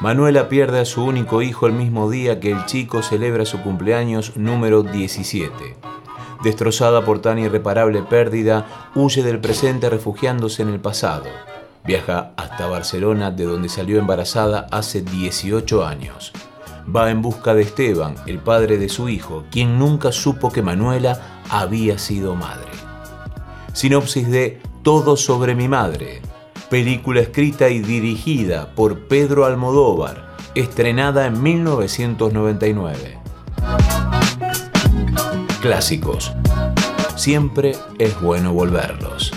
Manuela pierde a su único hijo el mismo día que el chico celebra su cumpleaños número 17. Destrozada por tan irreparable pérdida, huye del presente refugiándose en el pasado. Viaja hasta Barcelona, de donde salió embarazada hace 18 años. Va en busca de Esteban, el padre de su hijo, quien nunca supo que Manuela había sido madre. Sinopsis de Todo sobre mi madre, película escrita y dirigida por Pedro Almodóvar, estrenada en 1999. Clásicos. Siempre es bueno volverlos.